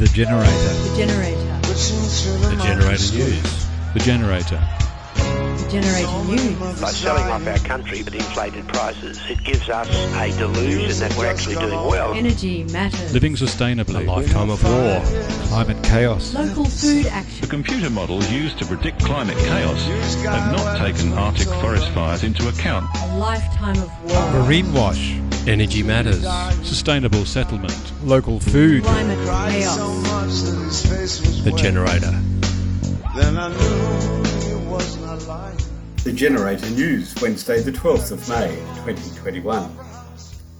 The Generator. The Generator. The Generator News. The Generator. The Generator News. By selling off our country at inflated prices, it gives us a delusion that we're actually doing well. Energy Matters. Living sustainably. A lifetime of war. Climate chaos. Local food action. The computer models used to predict climate chaos have not taken Arctic forest fires into account. A lifetime of war. Marine wash. Energy matters. Sustainable settlement. Local food. Climate chaos. The Generator. The Generator News, Wednesday, the 12th of May, 2021.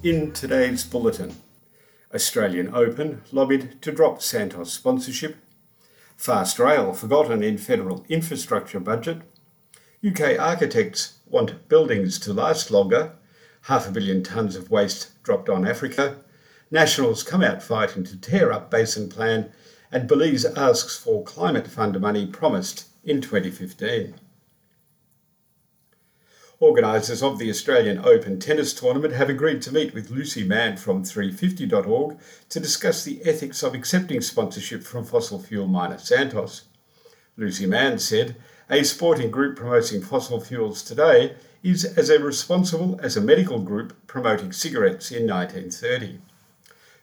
In today's bulletin, Australian Open lobbied to drop Santos sponsorship, Fast Rail forgotten in federal infrastructure budget, UK architects want buildings to last longer, half a billion tonnes of waste dropped on Africa, Nationals come out fighting to tear up Basin Plan, and Belize asks for climate fund money promised in 2015. Organisers of the Australian Open Tennis Tournament have agreed to meet with Lucy Manne from 350.org to discuss the ethics of accepting sponsorship from fossil fuel miner Santos. Lucy Manne said, A sporting group promoting fossil fuels today is as irresponsible as a medical group promoting cigarettes in 1930.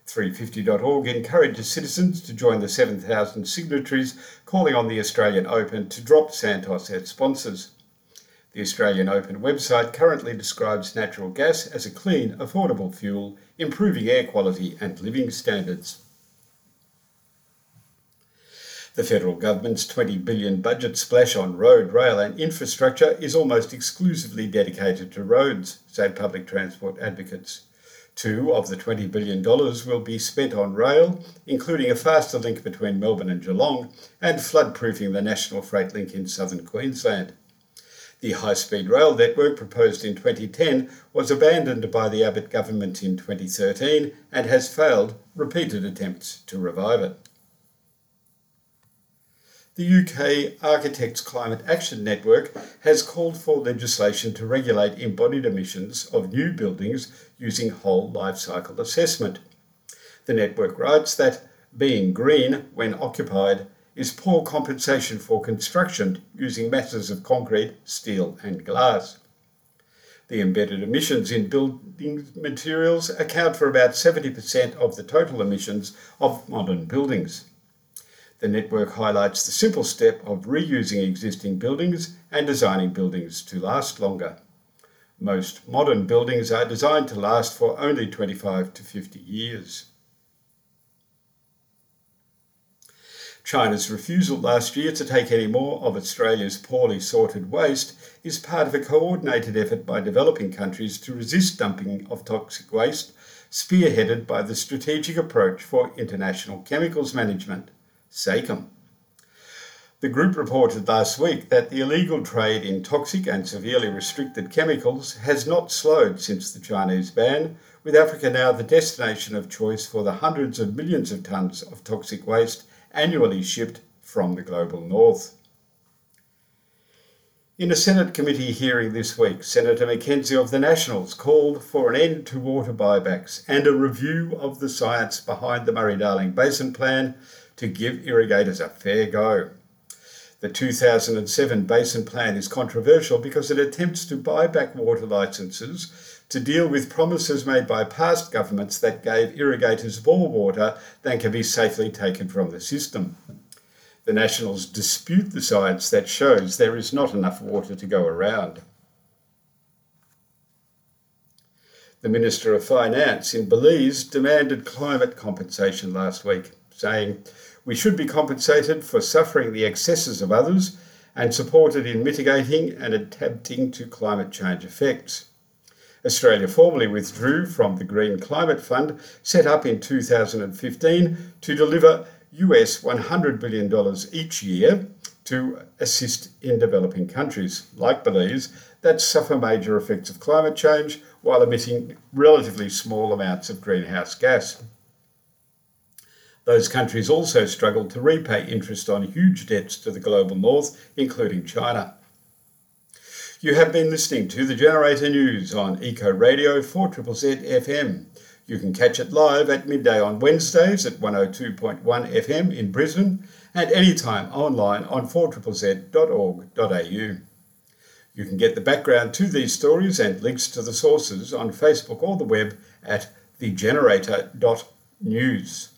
350.org encourages citizens to join the 7,000 signatories calling on the Australian Open to drop Santos as sponsors. The Australian Open website currently describes natural gas as a clean, affordable fuel, improving air quality and living standards. The federal government's 20 billion budget splash on road, rail and infrastructure is almost exclusively dedicated to roads, say public transport advocates. Two of the $20 billion will be spent on rail, including a faster link between Melbourne and Geelong and floodproofing the national freight link in southern Queensland. The high speed rail network proposed in 2010 was abandoned by the Abbott government in 2013 and has failed repeated attempts to revive it. The UK Architects Climate Action Network has called for legislation to regulate embodied emissions of new buildings using whole life cycle assessment. The network writes that being green when occupied is poor compensation for construction using masses of concrete, steel, and glass. The embedded emissions in building materials account for about 70% of the total emissions of modern buildings. The network highlights the simple step of reusing existing buildings and designing buildings to last longer. Most modern buildings are designed to last for only 25 to 50 years. China's refusal last year to take any more of Australia's poorly sorted waste is part of a coordinated effort by developing countries to resist dumping of toxic waste, spearheaded by the Strategic Approach for International Chemicals Management, SAICM. The group reported last week that the illegal trade in toxic and severely restricted chemicals has not slowed since the Chinese ban, with Africa now the destination of choice for the hundreds of millions of tonnes of toxic waste annually shipped from the global north. In a Senate committee hearing this week, Senator McKenzie of the Nationals called for an end to water buybacks and a review of the science behind the Murray Darling Basin Plan to give irrigators a fair go. The 2007 Basin Plan is controversial because it attempts to buy back water licences to deal with promises made by past governments that gave irrigators more water than can be safely taken from the system. The Nationals dispute the science that shows there is not enough water to go around. The Minister of Finance in Belize demanded climate compensation last week, saying, We should be compensated for suffering the excesses of others and supported in mitigating and adapting to climate change effects. Australia formally withdrew from the Green Climate Fund set up in 2015 to deliver US $100 billion each year to assist in developing countries like Belize that suffer major effects of climate change while emitting relatively small amounts of greenhouse gas. Those countries also struggled to repay interest on huge debts to the global north, including China. You have been listening to the Generator News on Eco Radio 4ZZZ FM. You can catch it live at midday on Wednesdays at 102.1 FM in Brisbane and anytime online on 4ZZZ.org.au. You can get the background to these stories and links to the sources on Facebook or the web at thegenerator.news.